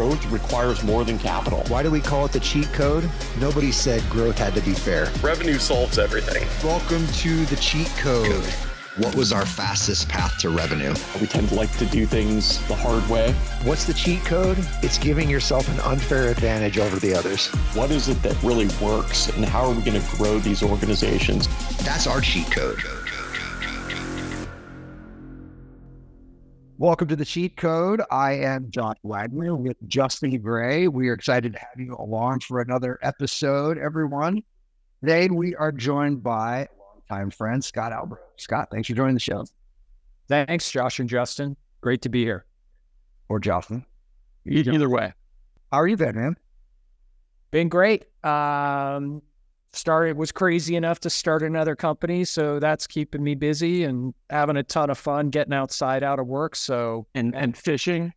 growth requires more than capital. Why do we call it the cheat code? Nobody said growth had to be fair. Revenue solves everything. Welcome to the cheat code. What was our fastest path to revenue? We tend to like to do things the hard way. What's the cheat code? It's giving yourself an unfair advantage over the others. What is it that really works and how are we going to grow these organizations? That's our cheat code. Welcome to the Cheat Code. I am Josh Wagner with Justin Gray. We are excited to have you along for another episode, everyone. Today we are joined by longtime friend Scott Albro. Scott, thanks for joining the show. Thanks, Josh and Justin. Great to be here. Or Justin. Either way. How are you been, man? Been great. Um, started was crazy enough to start another company, so that's keeping me busy and having a ton of fun getting outside out of work. So and and fishing.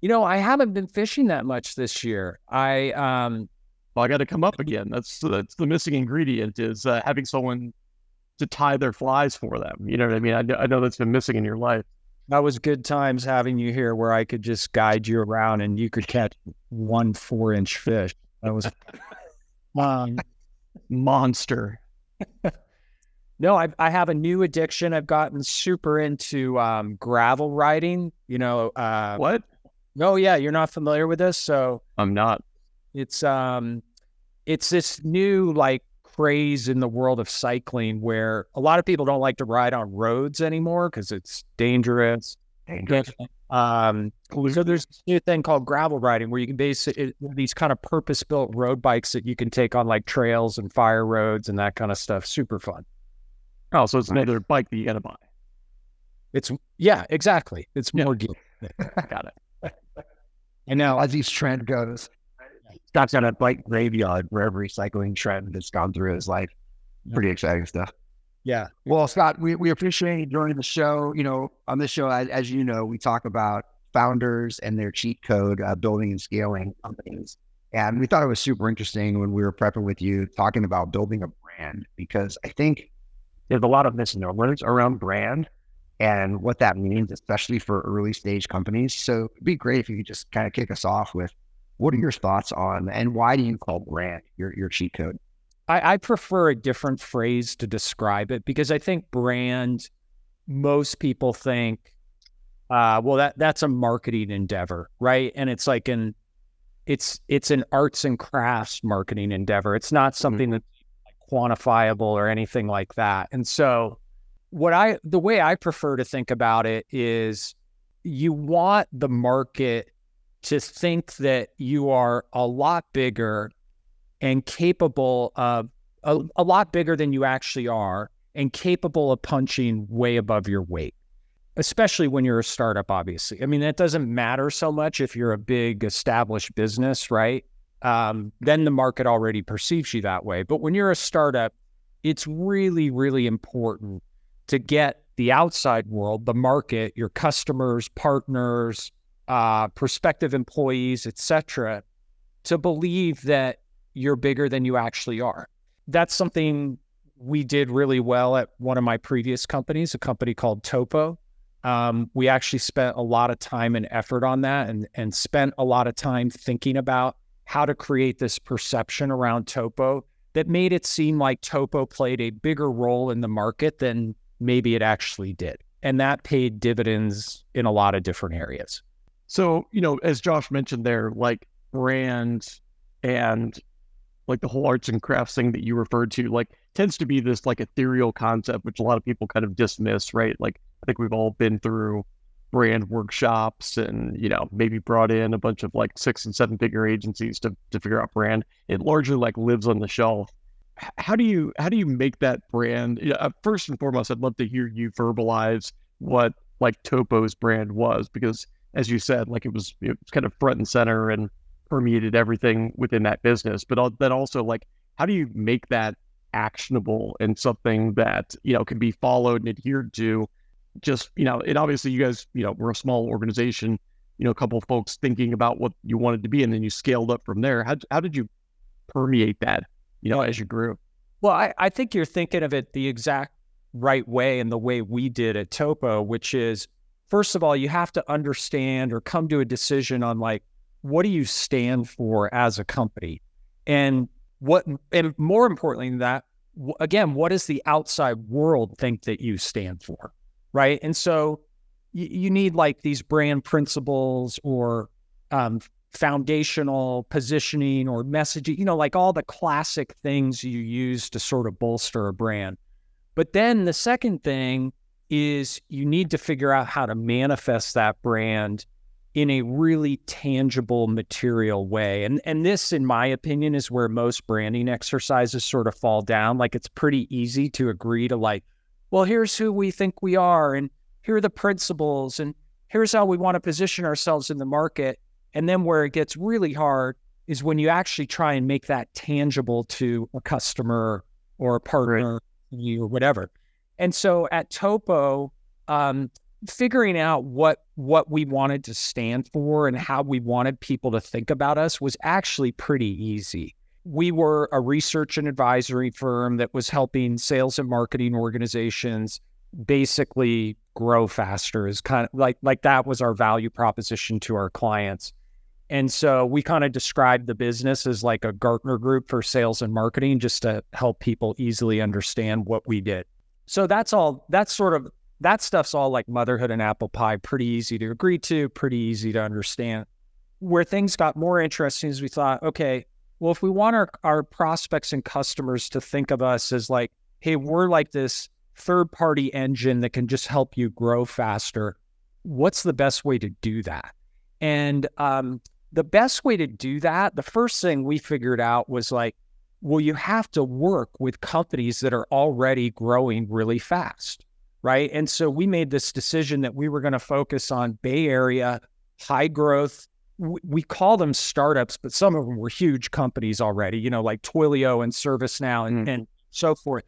You know, I haven't been fishing that much this year. I um well, I got to come up again. That's that's the missing ingredient is uh, having someone to tie their flies for them. You know what I mean? I know, I know that's been missing in your life. That was good times having you here where I could just guide you around and you could catch one four inch fish. That was um, monster. no, I, I have a new addiction. I've gotten super into um, gravel riding. You know, uh, what? Oh yeah, you're not familiar with this, so I'm not. It's um, it's this new like craze in the world of cycling where a lot of people don't like to ride on roads anymore because it's dangerous. Dangerous. Um, so there's a new thing called gravel riding where you can basically these kind of purpose built road bikes that you can take on like trails and fire roads and that kind of stuff. Super fun. Oh, so it's another bike that you gotta buy. It's yeah, exactly. It's yeah. more gear. Got it. And now as each trend goes, Scott's got a bike graveyard for every cycling trend that's gone through his life. Pretty exciting stuff. Yeah. Well, Scott, we, we appreciate you joining the show. You know, on this show, as, as you know, we talk about founders and their cheat code, uh, building and scaling companies. And we thought it was super interesting when we were prepping with you talking about building a brand, because I think there's a lot of misnomers around brand and what that means, especially for early stage companies. So it'd be great if you could just kind of kick us off with what are your thoughts on and why do you call brand your, your cheat code? I, I prefer a different phrase to describe it because I think brand, most people think, uh, well, that that's a marketing endeavor, right? And it's like an it's it's an arts and crafts marketing endeavor. It's not mm-hmm. something mm-hmm. that's quantifiable or anything like that. And so what I the way I prefer to think about it is you want the market to think that you are a lot bigger and capable of a, a lot bigger than you actually are and capable of punching way above your weight especially when you're a startup obviously. I mean that doesn't matter so much if you're a big established business right? Um, then the market already perceives you that way. But when you're a startup it's really really important to get the outside world the market your customers partners uh, prospective employees etc to believe that you're bigger than you actually are. That's something we did really well at one of my previous companies, a company called Topo. Um, we actually spent a lot of time and effort on that and, and spent a lot of time thinking about how to create this perception around Topo that made it seem like Topo played a bigger role in the market than maybe it actually did. And that paid dividends in a lot of different areas. So, you know, as Josh mentioned there, like brand and like the whole arts and crafts thing that you referred to, like tends to be this like ethereal concept, which a lot of people kind of dismiss, right? Like I think we've all been through brand workshops and, you know, maybe brought in a bunch of like six and seven figure agencies to, to figure out brand. It largely like lives on the shelf. How do you how do you make that brand? Uh, first and foremost, I'd love to hear you verbalize what like Topo's brand was because as you said, like it was it was kind of front and center and permeated everything within that business. But then also, like, how do you make that actionable and something that you know can be followed and adhered to? Just you know, and obviously, you guys, you know, we're a small organization. You know, a couple of folks thinking about what you wanted to be, and then you scaled up from there. How how did you permeate that? You know, as you grew. Well, I, I think you're thinking of it the exact right way and the way we did at Topo, which is first of all, you have to understand or come to a decision on like what do you stand for as a company? And what, and more importantly than that, again, what does the outside world think that you stand for? Right. And so you, you need like these brand principles or um, foundational positioning or messaging, you know, like all the classic things you use to sort of bolster a brand. But then the second thing is you need to figure out how to manifest that brand in a really tangible material way. And and this in my opinion is where most branding exercises sort of fall down. Like it's pretty easy to agree to like, well, here's who we think we are and here are the principles and here's how we want to position ourselves in the market. And then where it gets really hard is when you actually try and make that tangible to a customer or a partner right. or whatever. And so at Topo, um, figuring out what what we wanted to stand for and how we wanted people to think about us was actually pretty easy. We were a research and advisory firm that was helping sales and marketing organizations basically grow faster is kind of like like that was our value proposition to our clients. And so we kind of described the business as like a Gartner group for sales and marketing just to help people easily understand what we did. So that's all that's sort of that stuff's all like motherhood and apple pie, pretty easy to agree to, pretty easy to understand. Where things got more interesting is we thought, okay, well, if we want our, our prospects and customers to think of us as like, hey, we're like this third party engine that can just help you grow faster. What's the best way to do that? And um, the best way to do that, the first thing we figured out was like, well, you have to work with companies that are already growing really fast. Right. And so we made this decision that we were going to focus on Bay Area, high growth. We call them startups, but some of them were huge companies already, you know, like Twilio and ServiceNow and, mm. and so forth.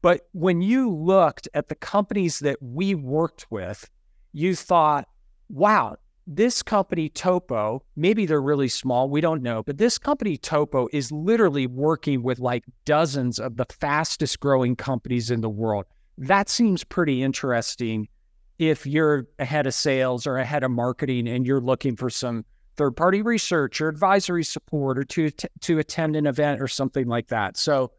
But when you looked at the companies that we worked with, you thought, wow, this company Topo, maybe they're really small, we don't know, but this company Topo is literally working with like dozens of the fastest growing companies in the world. That seems pretty interesting if you're ahead of sales or ahead of marketing and you're looking for some third party research or advisory support or to to attend an event or something like that. So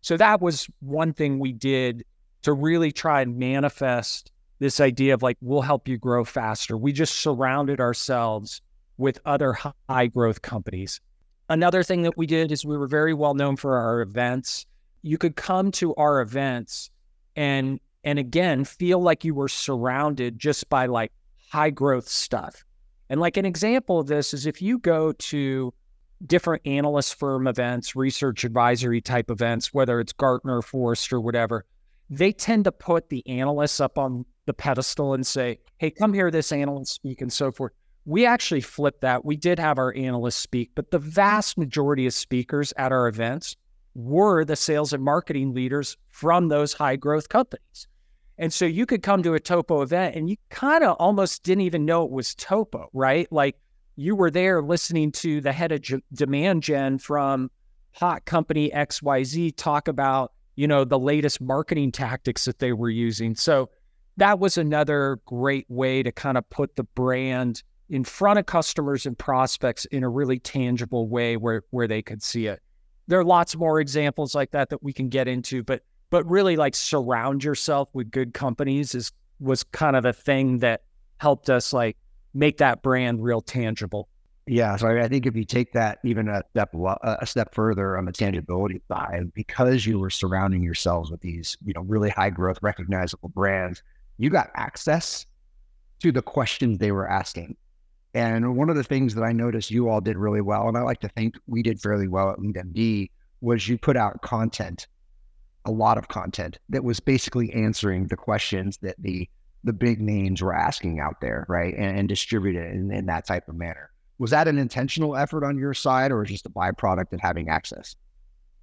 so that was one thing we did to really try and manifest this idea of like, we'll help you grow faster. We just surrounded ourselves with other high growth companies. Another thing that we did is we were very well known for our events. You could come to our events and and again feel like you were surrounded just by like high growth stuff. And like an example of this is if you go to different analyst firm events, research advisory type events, whether it's Gartner, Forrester, whatever, they tend to put the analysts up on the pedestal and say, hey, come hear this analyst speak and so forth. We actually flipped that. We did have our analysts speak, but the vast majority of speakers at our events were the sales and marketing leaders from those high growth companies. And so you could come to a Topo event and you kind of almost didn't even know it was Topo, right? Like you were there listening to the head of demand gen from hot company XYZ talk about, you know, the latest marketing tactics that they were using. So that was another great way to kind of put the brand in front of customers and prospects in a really tangible way where where they could see it. There are lots more examples like that that we can get into, but but really like surround yourself with good companies is was kind of a thing that helped us like make that brand real tangible. Yeah, so I think if you take that even a step a step further on the tangibility side, because you were surrounding yourselves with these, you know, really high growth, recognizable brands, you got access to the questions they were asking. And one of the things that I noticed you all did really well, and I like to think we did fairly well at LeadMD, was you put out content, a lot of content that was basically answering the questions that the the big names were asking out there, right? And, and distribute it in, in that type of manner. Was that an intentional effort on your side or just a byproduct of having access?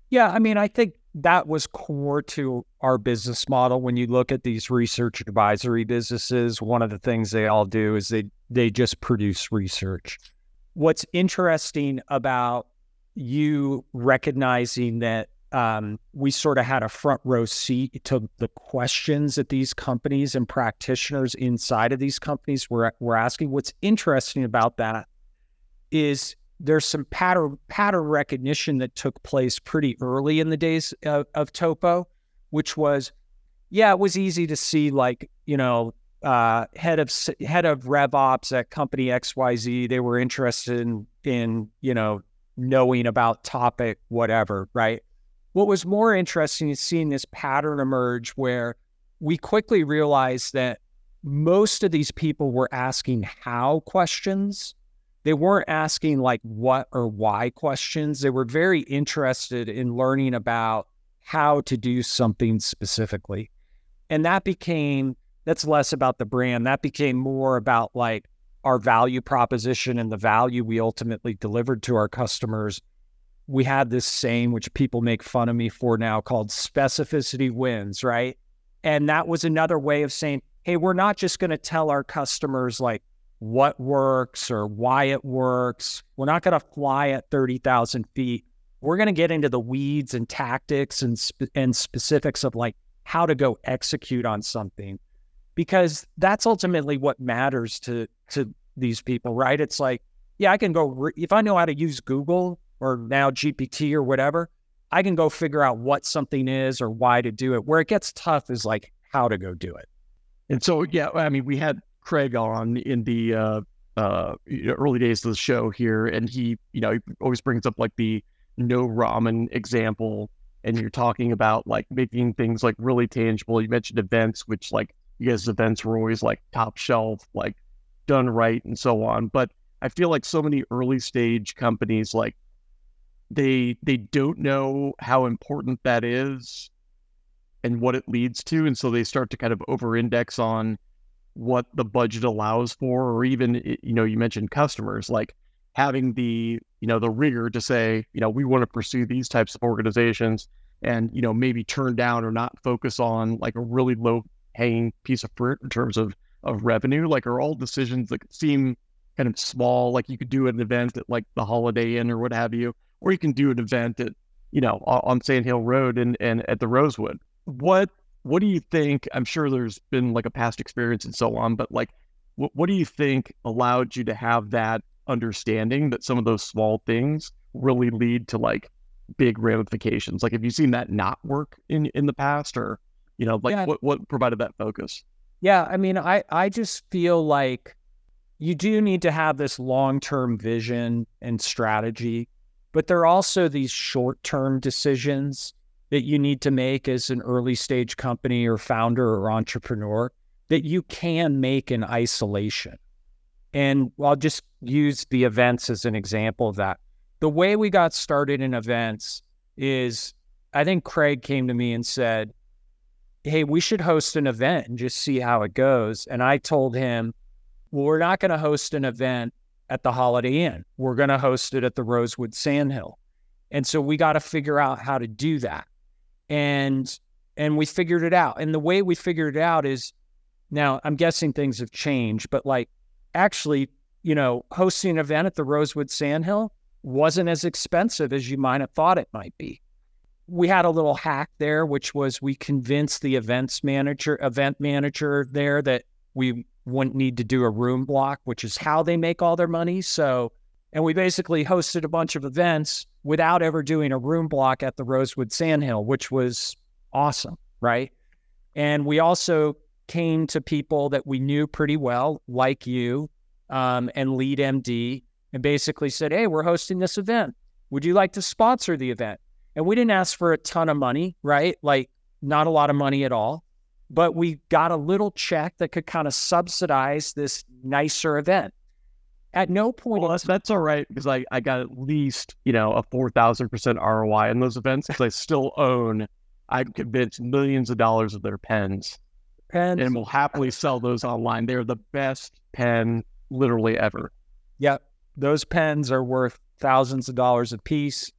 Yeah, I mean, I think that was core to our business model. When you look at these research advisory businesses, one of the things they all do is they they just produce research. What's interesting about you recognizing that um, we sort of had a front row seat to the questions that these companies and practitioners inside of these companies were, were asking. What's interesting about that is there's some pattern pattern recognition that took place pretty early in the days of, of Topo, which was, yeah, it was easy to see like you know uh, head of head of rev ops at company XYZ. They were interested in in you know knowing about topic whatever, right? What was more interesting is seeing this pattern emerge where we quickly realized that most of these people were asking how questions. They weren't asking like what or why questions. They were very interested in learning about how to do something specifically. And that became, that's less about the brand. That became more about like our value proposition and the value we ultimately delivered to our customers. We had this saying, which people make fun of me for now, called specificity wins, right? And that was another way of saying, hey, we're not just going to tell our customers like what works or why it works. We're not going to fly at 30,000 feet. We're going to get into the weeds and tactics and, spe- and specifics of like how to go execute on something because that's ultimately what matters to to these people, right? It's like, yeah, I can go re- if I know how to use Google or now GPT or whatever, I can go figure out what something is or why to do it. Where it gets tough is like how to go do it. And so, yeah, I mean, we had Craig on in the uh, uh, early days of the show here, and he, you know, he always brings up like the no ramen example, and you're talking about like making things like really tangible. You mentioned events, which like you guys' events were always like top shelf, like done right, and so on. But I feel like so many early stage companies, like they they don't know how important that is and what it leads to. And so they start to kind of over index on what the budget allows for, or even, you know, you mentioned customers, like having the, you know, the rigor to say, you know, we want to pursue these types of organizations and, you know, maybe turn down or not focus on like a really low hanging piece of fruit in terms of, of revenue. Like are all decisions that seem kind of small, like you could do an event at like the Holiday Inn or what have you, or you can do an event at, you know, on Sand Hill Road and, and at the Rosewood what what do you think? I'm sure there's been like a past experience and so on, but like, what what do you think allowed you to have that understanding that some of those small things really lead to like big ramifications? Like, have you seen that not work in in the past, or you know, like yeah. what what provided that focus? Yeah, I mean, I I just feel like you do need to have this long term vision and strategy, but there are also these short term decisions that you need to make as an early stage company or founder or entrepreneur that you can make in isolation. And I'll just use the events as an example of that. The way we got started in events is I think Craig came to me and said, Hey, we should host an event and just see how it goes. And I told him, Well, we're not going to host an event at the Holiday Inn. We're going to host it at the Rosewood Sandhill. And so we got to figure out how to do that and and we figured it out. And the way we figured it out is now I'm guessing things have changed, but like actually, you know, hosting an event at the Rosewood Sandhill wasn't as expensive as you might have thought it might be. We had a little hack there, which was we convinced the events manager, event manager there that we wouldn't need to do a room block, which is how they make all their money. So, and we basically hosted a bunch of events without ever doing a room block at the Rosewood Sandhill, which was awesome, right? And we also came to people that we knew pretty well, like you um, and Lead MD, and basically said, Hey, we're hosting this event. Would you like to sponsor the event? And we didn't ask for a ton of money, right? Like, not a lot of money at all. But we got a little check that could kind of subsidize this nicer event. At no point. Well, that's, that's all right because I, I got at least, you know, a 4,000% ROI in those events because I still own, I've convinced millions of dollars of their pens. Pens. And will happily sell those online. They're the best pen literally ever. Yep. Those pens are worth thousands of dollars a piece.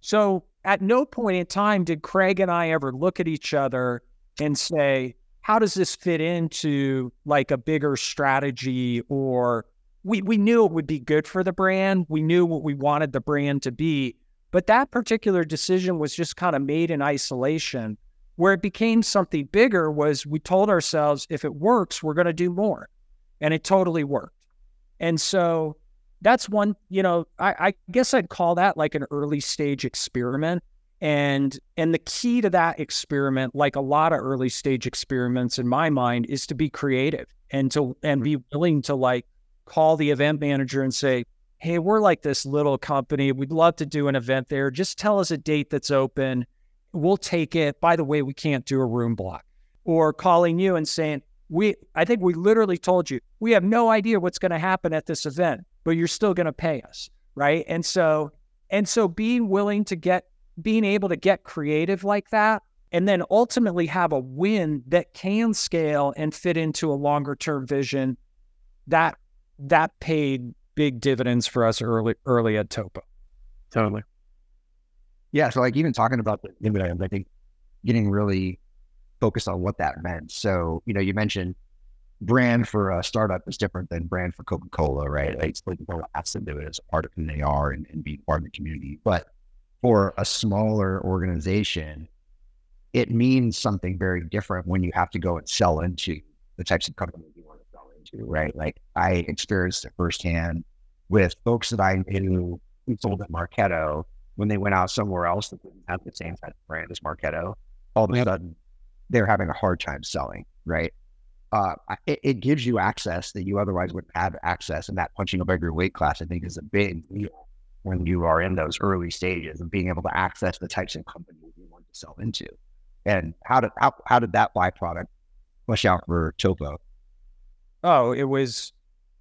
So at no point in time did Craig and I ever look at each other and say, how does this fit into like a bigger strategy or we we knew it would be good for the brand. We knew what we wanted the brand to be, but that particular decision was just kind of made in isolation. Where it became something bigger was we told ourselves if it works, we're going to do more. And it totally worked. And so that's one, you know, I, I guess I'd call that like an early stage experiment. And and the key to that experiment, like a lot of early stage experiments in my mind, is to be creative and to and be willing to like call the event manager and say, Hey, we're like this little company. We'd love to do an event there. Just tell us a date that's open. We'll take it. By the way, we can't do a room block. Or calling you and saying, we I think we literally told you we have no idea what's going to happen at this event but you're still going to pay us, right? And so and so being willing to get being able to get creative like that and then ultimately have a win that can scale and fit into a longer term vision that that paid big dividends for us early early at Topo. Totally. Yeah. So like even talking about the dividends, I think getting really focused on what that meant. So, you know, you mentioned brand for a startup is different than brand for Coca Cola, right? Like, Coca-Cola has to do it as part of who they are and, and be part of the community. But for a smaller organization, it means something very different when you have to go and sell into the types of companies to right? Like I experienced it firsthand with folks that I knew who sold at Marketo when they went out somewhere else that didn't have the same type of brand as Marketo. All of a sudden, they're having a hard time selling, right? uh, it, it, gives you access that you otherwise wouldn't have access. And that punching above your weight class, I think, is a big deal when you are in those early stages of being able to access the types of companies you want to sell into. And how did how, how did that byproduct flush out for Topo? Oh, it was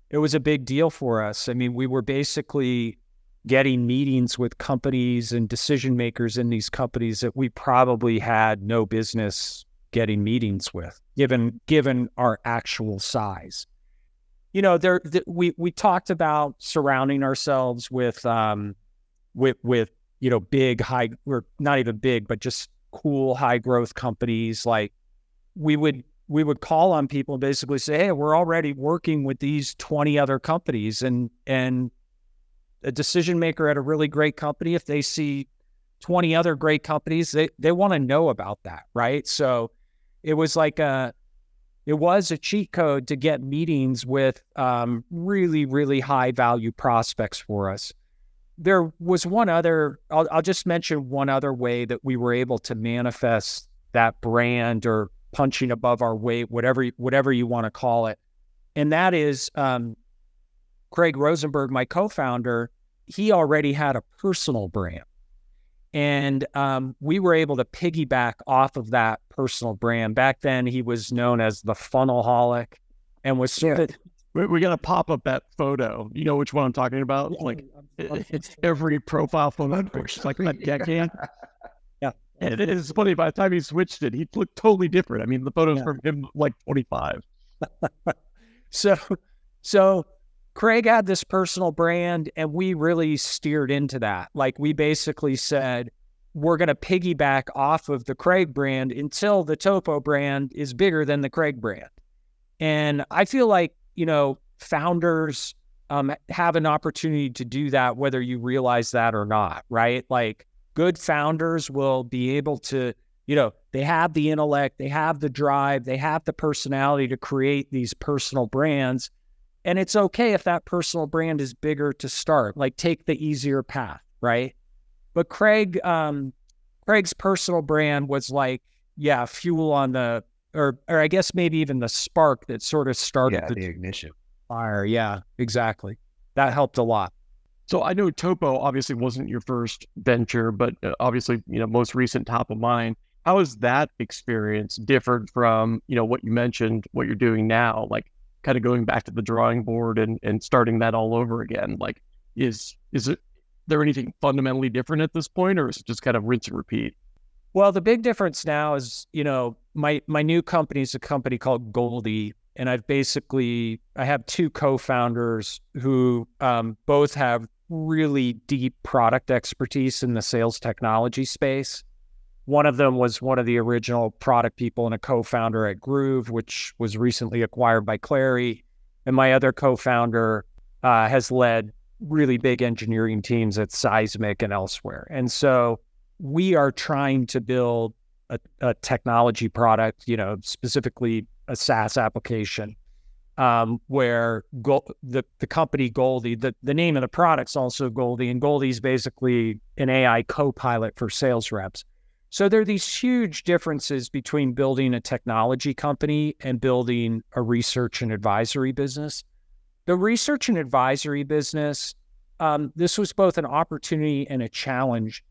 it was a big deal for us. I mean, we were basically getting meetings with companies and decision makers in these companies that we probably had no business getting meetings with, given given our actual size. You know, there th- we we talked about surrounding ourselves with um with with you know big high or not even big, but just cool high growth companies. Like we would we would call on people and basically say, "Hey, we're already working with these twenty other companies," and and a decision maker at a really great company, if they see 20 other great companies, they, they want to know about that, right? So it was like a it was a cheat code to get meetings with um, really really high value prospects for us there was one other I'll, I'll just mention one other way that we were able to manifest that brand or punching above our weight whatever whatever you want to call it and that is um, craig rosenberg my co-founder he already had a personal brand and um, we were able to piggyback off of that personal brand. Back then, he was known as the funnelholic and was sort of. We're, to pop up that photo. You know which one I'm talking about? Yeah, like it's every profile photo It's like a decade. And it is funny. By the time he switched it, he looked totally different. I mean, the photos yeah. from him like 25. so, so Craig had this personal brand, and we really steered into that. Like we basically said, we're going to piggyback off of the Craig brand until the Topo brand is bigger than the Craig brand. And I feel like, you know, founders um, have an opportunity to do that, whether you realize that or not, right? Like good founders will be able to, you know, they have the intellect, they have the drive, they have the personality to create these personal brands and it's okay if that personal brand is bigger to start, like take the easier path, right? But Craig, um, Craig's personal brand was like, yeah, fuel on the, or, or I guess maybe even the spark that sort of started yeah, the, the ignition fire. Yeah, exactly. That helped a lot. So I know Topo obviously wasn't your first venture, but uh, obviously, you know, most recent top of mind. How has that experience differed from, you know, what you mentioned, what you're doing now? Like, kind of going back to the drawing board and, and starting that all over again? Like, is is it there anything fundamentally different at this point, or is it just kind of rinse and repeat? Well, the big difference now is, you know, my my new company is a company called Goldie, and I've basically I have two co-founders who um, both have really deep product expertise in the sales technology space. One of them was one of the original product people and a co-founder at Groove, which was recently acquired by Clari. And my other co-founder uh, has led really big engineering teams at Seismic and elsewhere. And so we are trying to build a, a technology product, you know, specifically a SaaS application um, where Go- the the company Goldie, the the name of the product's also Goldie, and Goldie's basically an AI co-pilot for sales reps. So there are these huge differences between building a technology company and building a research and advisory business. The research and advisory business, um, this was both an opportunity and a challenge.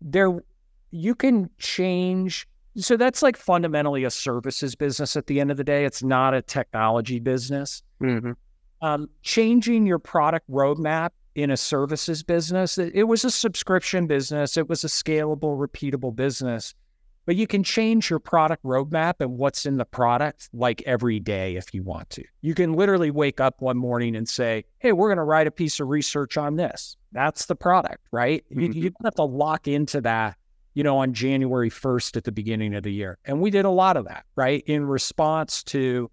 There, you can change so that's like fundamentally a services business at the end of the day. It's not a technology business. Mm-hmm. Um, changing your product roadmap in a services business, it, it was a subscription business, it was a scalable, repeatable business. But you can change your product roadmap and what's in the product like every day if you want to. You can literally wake up one morning and say, Hey, we're going to write a piece of research on this. That's the product, right? Mm-hmm. You, you don't have to lock into that you know, on January 1st at the beginning of the year. And we did a lot of that, right? In response to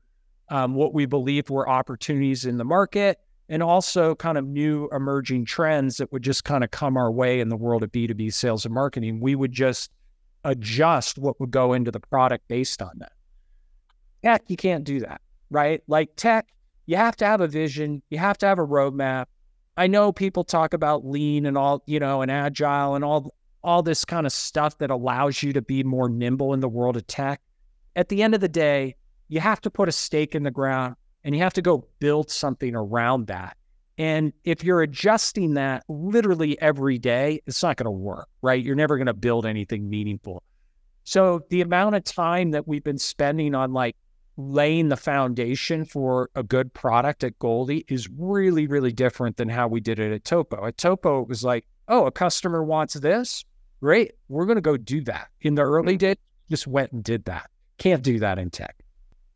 um, what we believed were opportunities in the market and also kind of new emerging trends that would just kind of come our way in the world of B2B sales and marketing. We would just adjust what would go into the product based on that. Tech, you can't do that, right? Like tech, you have to have a vision, you have to have a roadmap. I know people talk about lean and all, you know, and agile and all all this kind of stuff that allows you to be more nimble in the world of tech. At the end of the day, you have to put a stake in the ground and you have to go build something around that. And if you're adjusting that literally every day, it's not going to work, right? You're never going to build anything meaningful. So the amount of time that we've been spending on like laying the foundation for a good product at Goldie is really, really different than how we did it at Topo. At Topo, it was like, oh, a customer wants this. Great. We're going to go do that. In the early Mm-hmm. days, just went and did that. Can't do that in tech.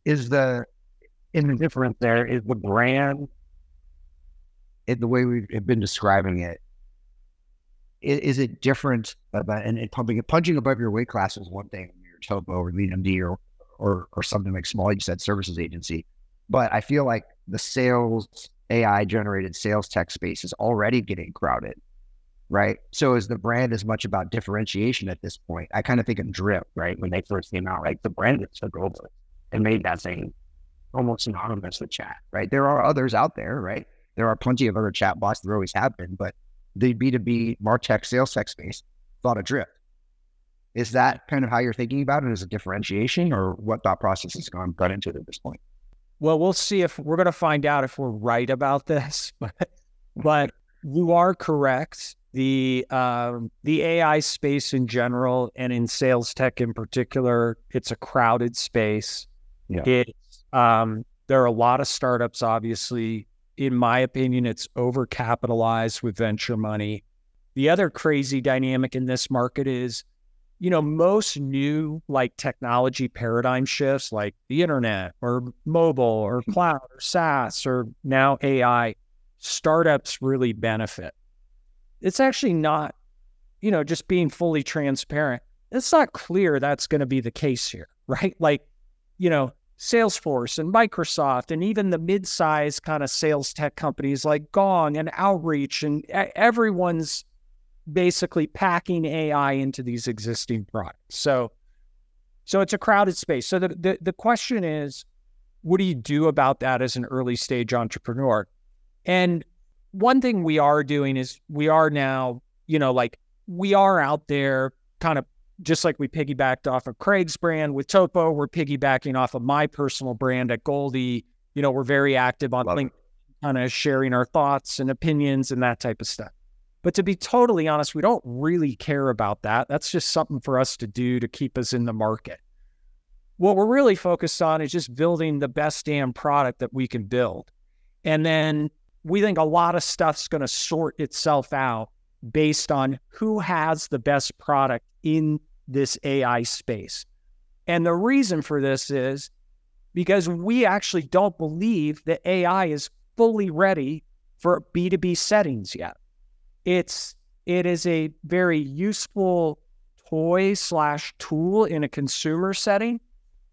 Is the in the difference there is the brand. in the way we've been describing it. Is it different about and, and pumping punching above your weight class is one thing you're Topo or Lead MD or or or something like small, you said services agency. But I feel like the sales AI generated sales tech space is already getting crowded. Right. So is the brand as much about differentiation at this point? I kind of think of Drift, right? When they first came out, right? The brand is took over and made that thing almost synonymous with chat, right? There are others out there, right? There are plenty of other chat bots. There always have been, but the B2B Martech sales tech space thought of Drift. Is that kind of how you're thinking about it as a differentiation or what thought process has gone got into it at this point? Well, we'll see if we're going to find out if we're right about this. But, but you are correct. The um, the AI space in general and in sales tech in particular, it's a crowded space. Yeah. It's um, there are a lot of startups. Obviously, in my opinion, it's overcapitalized with venture money. The other crazy dynamic in this market is you know, most new like technology paradigm shifts, like the internet or mobile or cloud or SaaS or now AI, startups really benefit. It's actually not, you know, just being fully transparent. It's not clear that's going to be the case here, right? Like, you know, Salesforce and Microsoft and even the mid-sized kind of sales tech companies like Gong and Outreach and everyone's basically packing AI into these existing products. So, so it's a crowded space. So the, the the question is, what do you do about that as an early stage entrepreneur? And one thing we are doing is we are now, you know, like we are out there kind of just like we piggybacked off of Craig's brand with Topo, we're piggybacking off of my personal brand at Goldie. You know, we're very active on Love. LinkedIn, kind of sharing our thoughts and opinions and that type of stuff. But to be totally honest, we don't really care about that. That's just something for us to do to keep us in the market. What we're really focused on is just building the best damn product that we can build. And then we think a lot of stuff's going to sort itself out based on who has the best product in this AI space. And the reason for this is because we actually don't believe that AI is fully ready for B2B settings yet. It's it is a very useful toy slash tool in a consumer setting.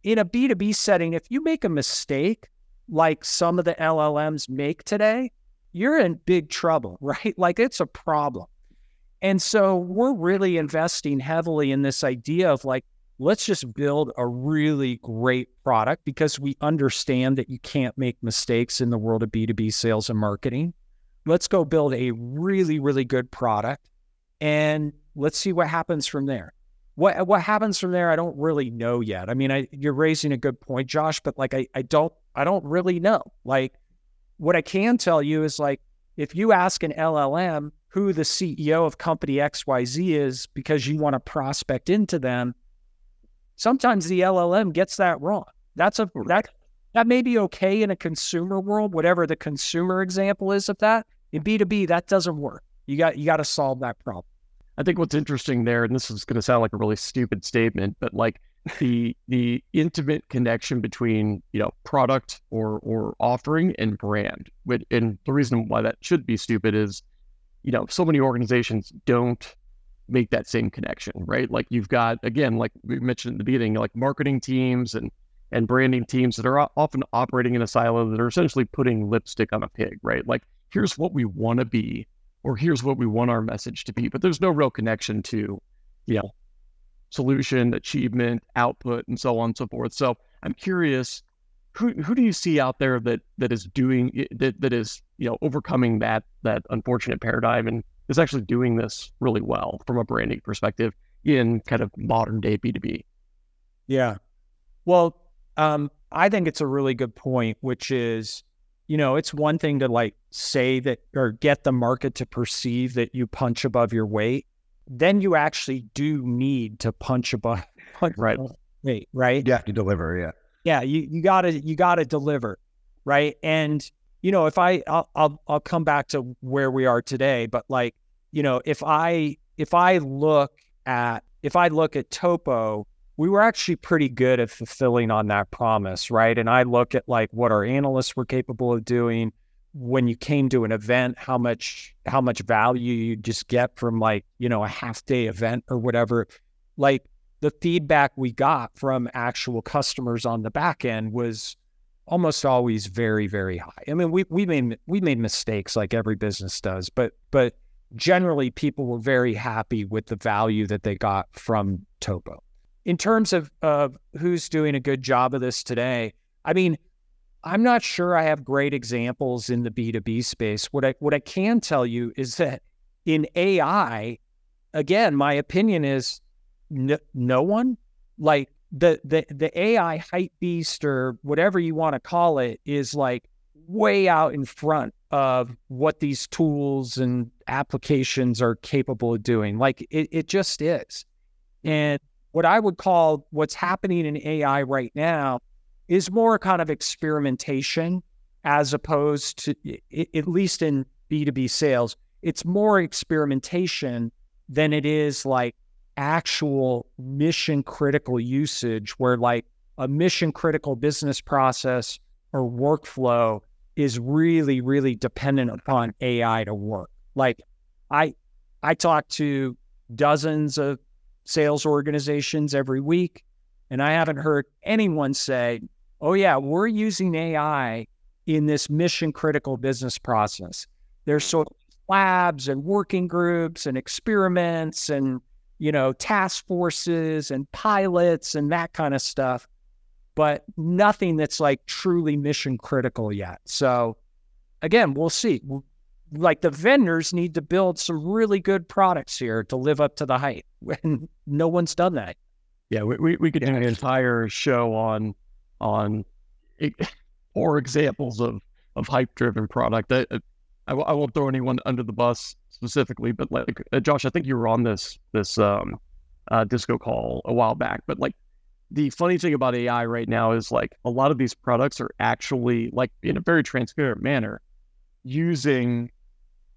In a B2B setting, if you make a mistake like some of the LLMs make today, you're in big trouble, right? Like it's a problem. And so we're really investing heavily in this idea of like, let's just build a really great product because we understand that you can't make mistakes in the world of B2B sales and marketing. Let's go build a really, really good product and let's see what happens from there. What what happens from there, I don't really know yet. I mean, I, you're raising a good point, Josh, but like I, I don't I don't really know. Like what I can tell you is like if you ask an LLM who the CEO of company XYZ is because you want to prospect into them, sometimes the LLM gets that wrong. That's a oh, that that may be okay in a consumer world, whatever the consumer example is of that. In B2B, that doesn't work. You got you got to solve that problem. I think what's interesting there, and this is going to sound like a really stupid statement, but like the the intimate connection between you know product or or offering and brand. And the reason why that should be stupid is, you know, so many organizations don't make that same connection, right? Like you've got again, like we mentioned in the beginning, like marketing teams and and branding teams that are often operating in a silo that are essentially putting lipstick on a pig, right? Like here's what we want to be, or here's what we want our message to be, but there's no real connection to, you know, solution, achievement, output, and so on and so forth. So I'm curious, who who do you see out there that that is doing that that is you know overcoming that that unfortunate paradigm and is actually doing this really well from a branding perspective in kind of modern day B2B? Yeah. Well, um, I think it's a really good point, which is, you know, it's one thing to like say that or get the market to perceive that you punch above your weight. Then you actually do need to punch above punch right. Weight, right? You have to deliver, yeah. Yeah, you, you gotta you gotta deliver, right? And you know, if I I'll, I'll I'll come back to where we are today, but like, you know, if I if I look at if I look at Topo, we were actually pretty good at fulfilling on that promise, right? And I look at like what our analysts were capable of doing when you came to an event, how much how much value you just get from like, you know, a half day event or whatever. Like the feedback we got from actual customers on the back end was almost always very very high. I mean, we we made we made mistakes like every business does, but but generally people were very happy with the value that they got from Topo. In terms of of who's doing a good job of this today, I mean, I'm not sure I have great examples in the B2B space. What I what I can tell you is that in AI, again, my opinion is no, no one like the the the AI hype beast or whatever you want to call it is like way out in front of what these tools and applications are capable of doing. Like it, it just is. And what I would call what's happening in AI right now is more kind of experimentation as opposed to, at least in B2B sales, it's more experimentation than it is like actual mission critical usage where like a mission critical business process or workflow is really really dependent upon AI to work. Like I I talk to dozens of sales organizations every week and I haven't heard anyone say, "Oh yeah, we're using AI in this mission critical business process." There's sort of labs and working groups and experiments and you know, task forces and pilots and that kind of stuff, but nothing that's like truly mission critical yet. So again, we'll see. Like the vendors need to build some really good products here to live up to the hype, and no one's done that. Yeah, we, we, we could do an entire show on on or examples of of hype driven product. I, I, I won't throw anyone under the bus specifically, but like uh, Josh, I think you were on this this um, uh, disco call a while back. But like the funny thing about AI right now is like a lot of these products are actually like in a very transparent manner using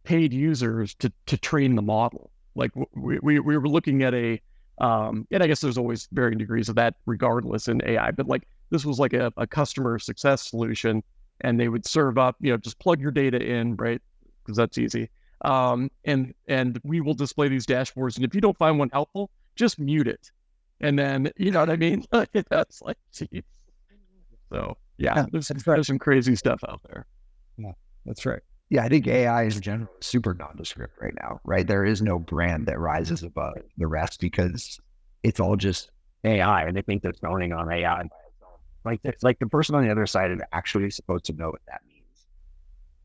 paid users to to train the model. Like we we, we were looking at a um, and I guess there's always varying degrees of that regardless in AI, but like this was like a, a customer success solution and they would serve up, you know, just plug your data in, right? Because that's easy um, and and we will display these dashboards. And if you don't find one helpful, just mute it. And then you know what I mean? That's like, geez. So yeah, yeah there's, right. there's some crazy stuff out there. Yeah, that's right. Yeah, I think AI in general is super nondescript right now, right? There is no brand that rises above the rest because it's all just AI and they think they're zoning on AI. Like it's like the person on the other side is actually supposed to know what that means.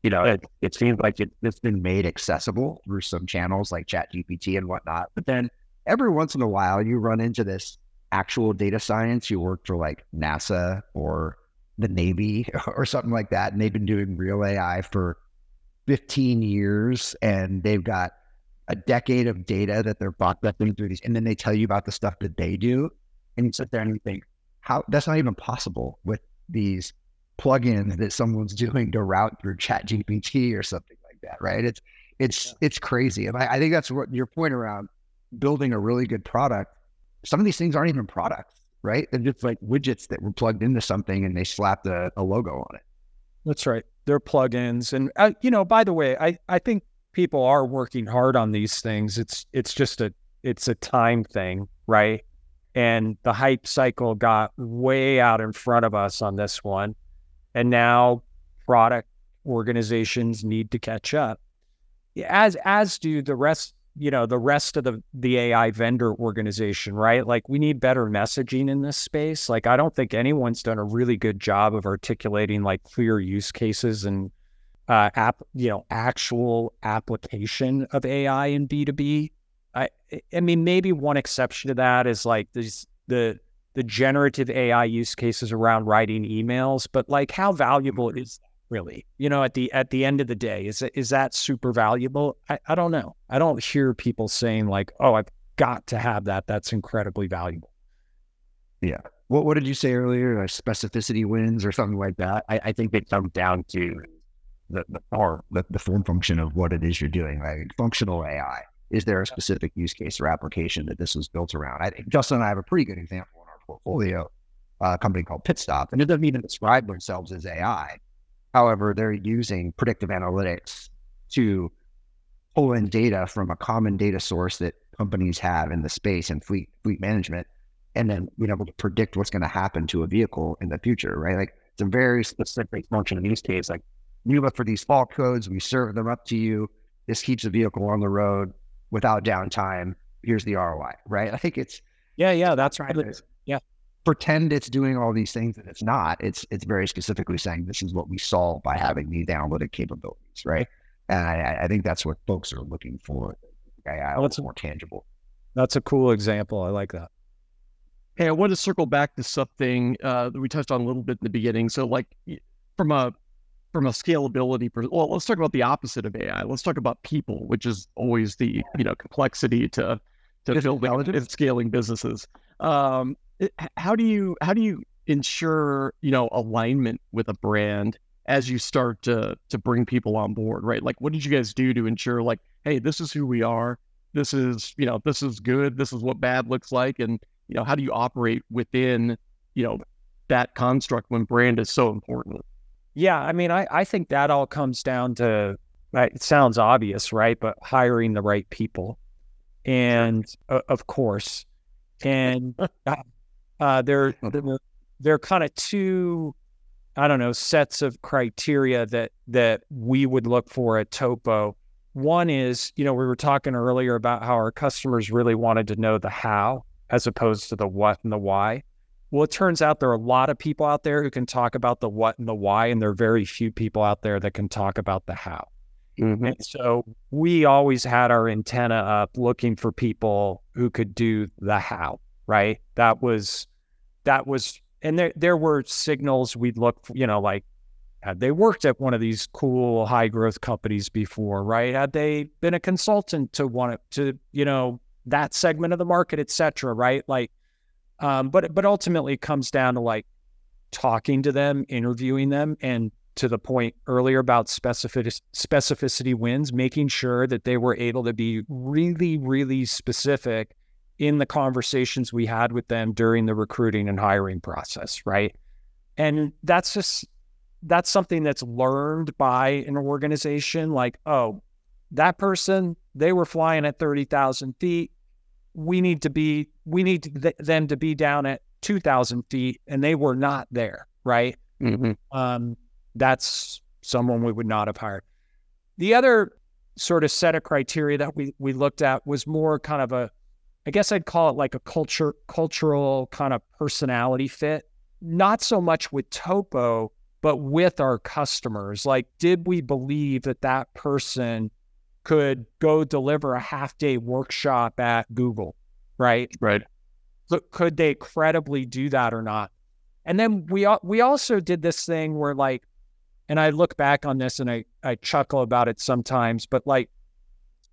You know, it, it seems like it, it's been made accessible through some channels like ChatGPT and whatnot. But then every once in a while, you run into this actual data science. You work for like NASA or the Navy or something like that, and they've been doing real AI for 15 years, and they've got a decade of data that they're processing through these, and then they tell you about the stuff that they do, and you sit there and you think, how that's not even possible with these plugins that someone's doing to route through Chat GPT or something like that, right? It's it's it's crazy, and I, I think that's what your point around building a really good product. Some of these things aren't even products, right? They're just like widgets that were plugged into something and they slapped a, a logo on it. That's right. They're plugins, and uh, you know, by the way, I I think people are working hard on these things. It's it's just a it's a time thing, right? And the hype cycle got way out in front of us on this one, and now product organizations need to catch up, as as do the rest you know the rest of the the AI vendor organization, right? Like we need better messaging in this space. Like I don't think anyone's done a really good job of articulating like clear use cases and uh, app, you know, actual application of AI in B two B. I I mean maybe one exception to that is like these the the generative AI use cases around writing emails, but like how valuable mm-hmm. is that really? You know at the at the end of the day is is that super valuable? I, I don't know. I don't hear people saying like oh i've got to have that. That's incredibly valuable. Yeah. What what did you say earlier? Specificity wins or something like that? I, I think it comes down to the the, or the the form function of what it is you're doing right? Functional ai is there a specific use case or application that this was built around i think justin and i have a pretty good example in our portfolio uh, a company called pitstop and it doesn't even describe themselves as ai However, they're using predictive analytics to pull in data from a common data source that companies have in the space and fleet fleet management, and then being able to predict what's going to happen to a vehicle in the future, right? Like it's a very specific function in use case. Like we look for these fault codes, we serve them up to you. This keeps the vehicle on the road without downtime. Here's the ROI, right? I think it's yeah, yeah, that's right Yeah, pretend it's doing all these things and it's not. It's it's very specifically saying this is what we solve by having these analytic capabilities, right? And I, I think that's what folks are looking for. AI well, that's more tangible. That's a cool example. I like that. Hey, I want to circle back to something uh, that we touched on a little bit in the beginning. So, like from a from a scalability, per- well, let's talk about the opposite of AI. Let's talk about people, which is always the you know complexity to to building and scaling businesses. Um, how do you how do you ensure you know alignment with a brand as you start to to bring people on board right like what did you guys do to ensure like hey this is who we are this is you know this is good this is what bad looks like and you know how do you operate within you know that construct when brand is so important yeah i mean i i think that all comes down to it sounds obvious right but hiring the right people and uh, of course and uh, there, there, there are kind of two, I don't know, sets of criteria that that we would look for at Topo. One is, you know, we were talking earlier about how our customers really wanted to know the how as opposed to the what and the why. Well, it turns out there are a lot of people out there who can talk about the what and the why, and there are very few people out there that can talk about the how. Mm-hmm. And so we always had our antenna up looking for people who could do the how right? That was that was and there there were signals we'd look for, you know, like had they worked at one of these cool high growth companies before, right? Had they been a consultant to one to, you know, that segment of the market, et cetera, right? Like um, but but ultimately it comes down to like talking to them, interviewing them, and to the point earlier about specificity, specificity wins, making sure that they were able to be really, really specific in the conversations we had with them during the recruiting and hiring process, right? And that's just that's something that's learned by an organization like, oh, that person, they were flying at 30,000 feet. We need to be, we need to th- them to be down at 2,000 feet, and they were not there, right? Mm-hmm. Um, that's someone we would not have hired. The other sort of set of criteria that we we looked at was more kind of a I guess I'd call it like a culture, cultural kind of personality fit. Not so much with Topo, but with our customers. Like, did we believe that that person could go deliver a half day workshop at Google, right? Right. So could they credibly do that or not? And then we we also did this thing where like, and I look back on this and I I chuckle about it sometimes, but like,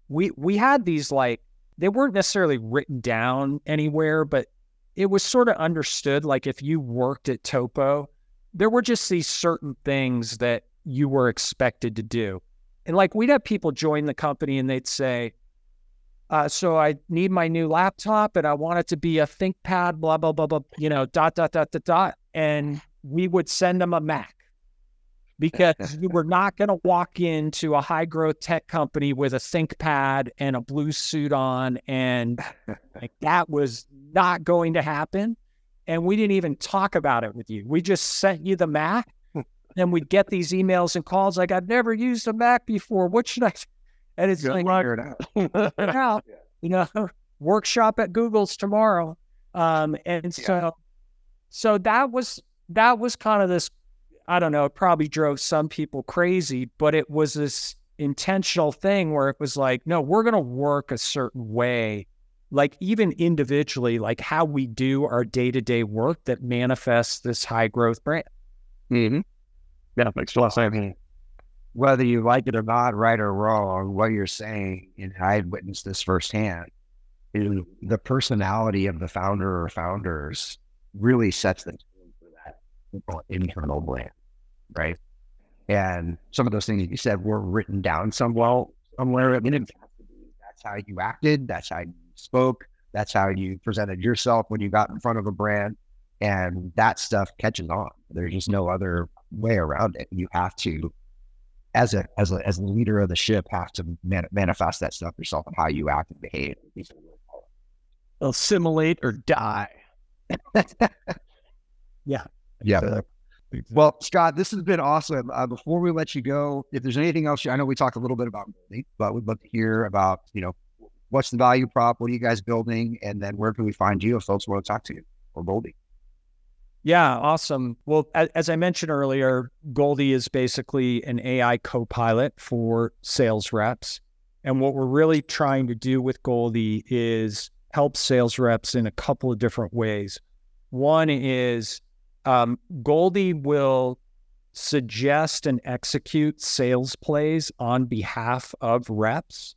we we had these like they weren't necessarily written down anywhere, but it was sort of understood. Like if you worked at Topo, there were just these certain things that you were expected to do. And like we'd have people join the company and they'd say, uh, so I need my new laptop and I want it to be a ThinkPad, blah, blah, blah, blah, you know, dot, dot, dot, dot, dot. And we would send them a Mac because you were not going to walk into a high growth tech company with a ThinkPad and a blue suit on. And like, that was not going to happen. And we didn't even talk about it with you. We just sent you the Mac. And we'd get these emails and calls like, I've never used a Mac before. What should I? And it's like, Figure it out. you know, workshop at Google's tomorrow. Um, and so, so that was, that was kind of this I don't know, it probably drove some people crazy, but it was this intentional thing where it was like, no, we're going to work a certain way, like even individually, like how we do our day to day work that manifests this high growth brand. Mm-hmm. Yeah, makes a lot of uh, sense. Whether you like it or not, right or wrong, what you're saying, and I had witnessed this firsthand, is the personality of the founder or founders really sets the tone for that internal brand, right? And some of those things you said were written down some well somewhere. I mean, it has to be- that's how you acted, that's how you spoke, that's how you presented yourself when you got in front of a brand, and that stuff catches on. There's just no other way around it. You have to, as a as a as a leader of the ship, have to man- manifest that stuff yourself and how you act and behave. Assimilate or die. Yeah. So, Well, Scott, this has been awesome. Uh, before we let you go, if there's anything else, I know we talked a little bit about but we'd love to hear about, you know, what's the value prop? What are you guys building? And then where can we find you if folks want to talk to you or Goldie? Yeah, awesome. Well, as, I mentioned earlier, Goldie is basically an AI co pilot for sales reps. And what we're really trying to do with Goldie is help sales reps in a couple of different ways. One is um, Goldie will suggest and execute sales plays on behalf of reps.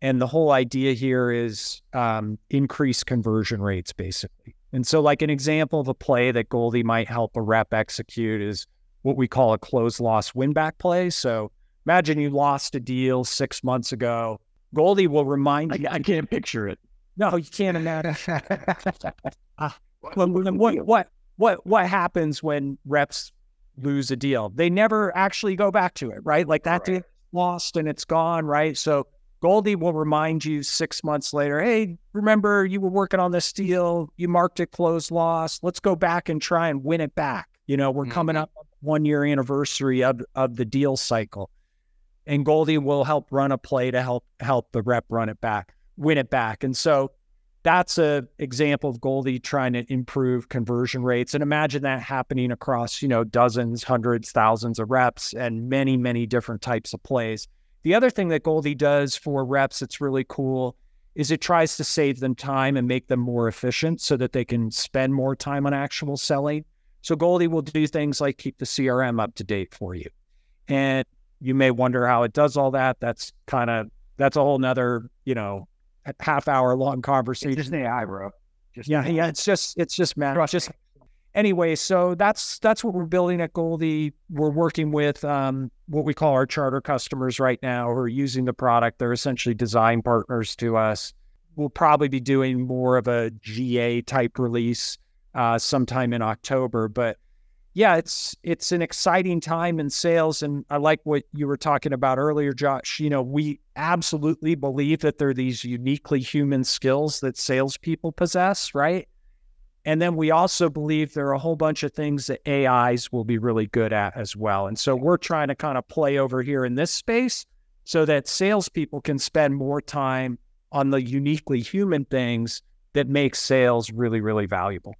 And the whole idea here is um, increase conversion rates, basically. And so, like an example of a play that Goldie might help a rep execute is what we call a close loss win back play. So, imagine you lost a deal six months ago. Goldie will remind you. I, I can't picture it. No, you can't imagine. Ah, well, then what, what, what, what happens when reps lose a deal? They never actually go back to it, right? Like that deal lost and it's gone, right? So Goldie will remind you six months later, hey, remember you were working on this deal, you marked it closed loss. Let's go back and try and win it back. You know, we're coming mm-hmm. up one year anniversary of of the deal cycle. And Goldie will help run a play to help help the rep run it back, win it back. And so that's a example of Goldie trying to improve conversion rates. And imagine that happening across, you know, dozens, hundreds, thousands of reps and many, many different types of plays. The other thing that Goldie does for reps that's really cool is it tries to save them time and make them more efficient so that they can spend more time on actual selling. So Goldie will do things like keep the CRM up to date for you. And you may wonder how it does all that. That's kind of that's a whole nother, you know, half hour long It's conversation. just an AI, bro. Just Yeah, yeah. It's just it's just man. Just anyway. So that's that's what we're building at Goldie. We're working with um, what we call our charter customers right now who are using the product. They're essentially design partners to us. We'll probably be doing more of a GA type release uh, sometime in October, but yeah, it's it's an exciting time in sales, and I like what you were talking about earlier, Josh. You know, we absolutely believe that there are these uniquely human skills that salespeople possess, right? And then we also believe there are a whole bunch of things that AIs will be really good at as well. And so we're trying to kind of play over here in this space so that salespeople can spend more time on the uniquely human things that make sales really, really valuable.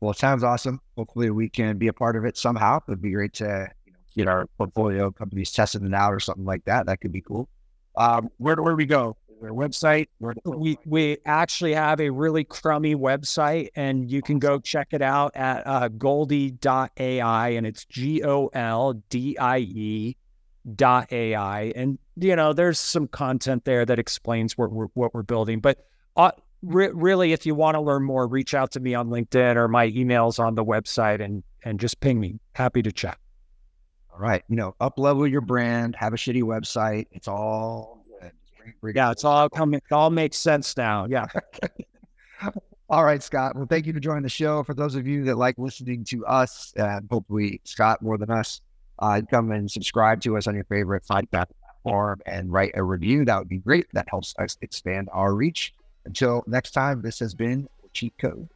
Well, it sounds awesome. Hopefully, we can be a part of it somehow. It would be great to get our portfolio companies testing it out or something like that. That could be cool. Um, where where do we go? Their website. We we actually have a really crummy website, and you can go check it out at uh, Goldie.ai, and it's G O L D I E dot AI. And you know, there's some content there that explains what we're what we're building. But uh, re- really, if you want to learn more, reach out to me on LinkedIn or my emails on the website, and and just ping me. Happy to chat. All right. You know, up level your brand, have a shitty website. It's all good. Just bring- bring Yeah, it it's all coming. It all makes sense now. Yeah. All right, Scott. Well, thank you for joining the show. For those of you that like listening to us, and hopefully Scott more than us, uh, come and subscribe to us on your favorite podcast platform and write a review. That would be great. That helps us expand our reach. Until next time, this has been Cheat Code.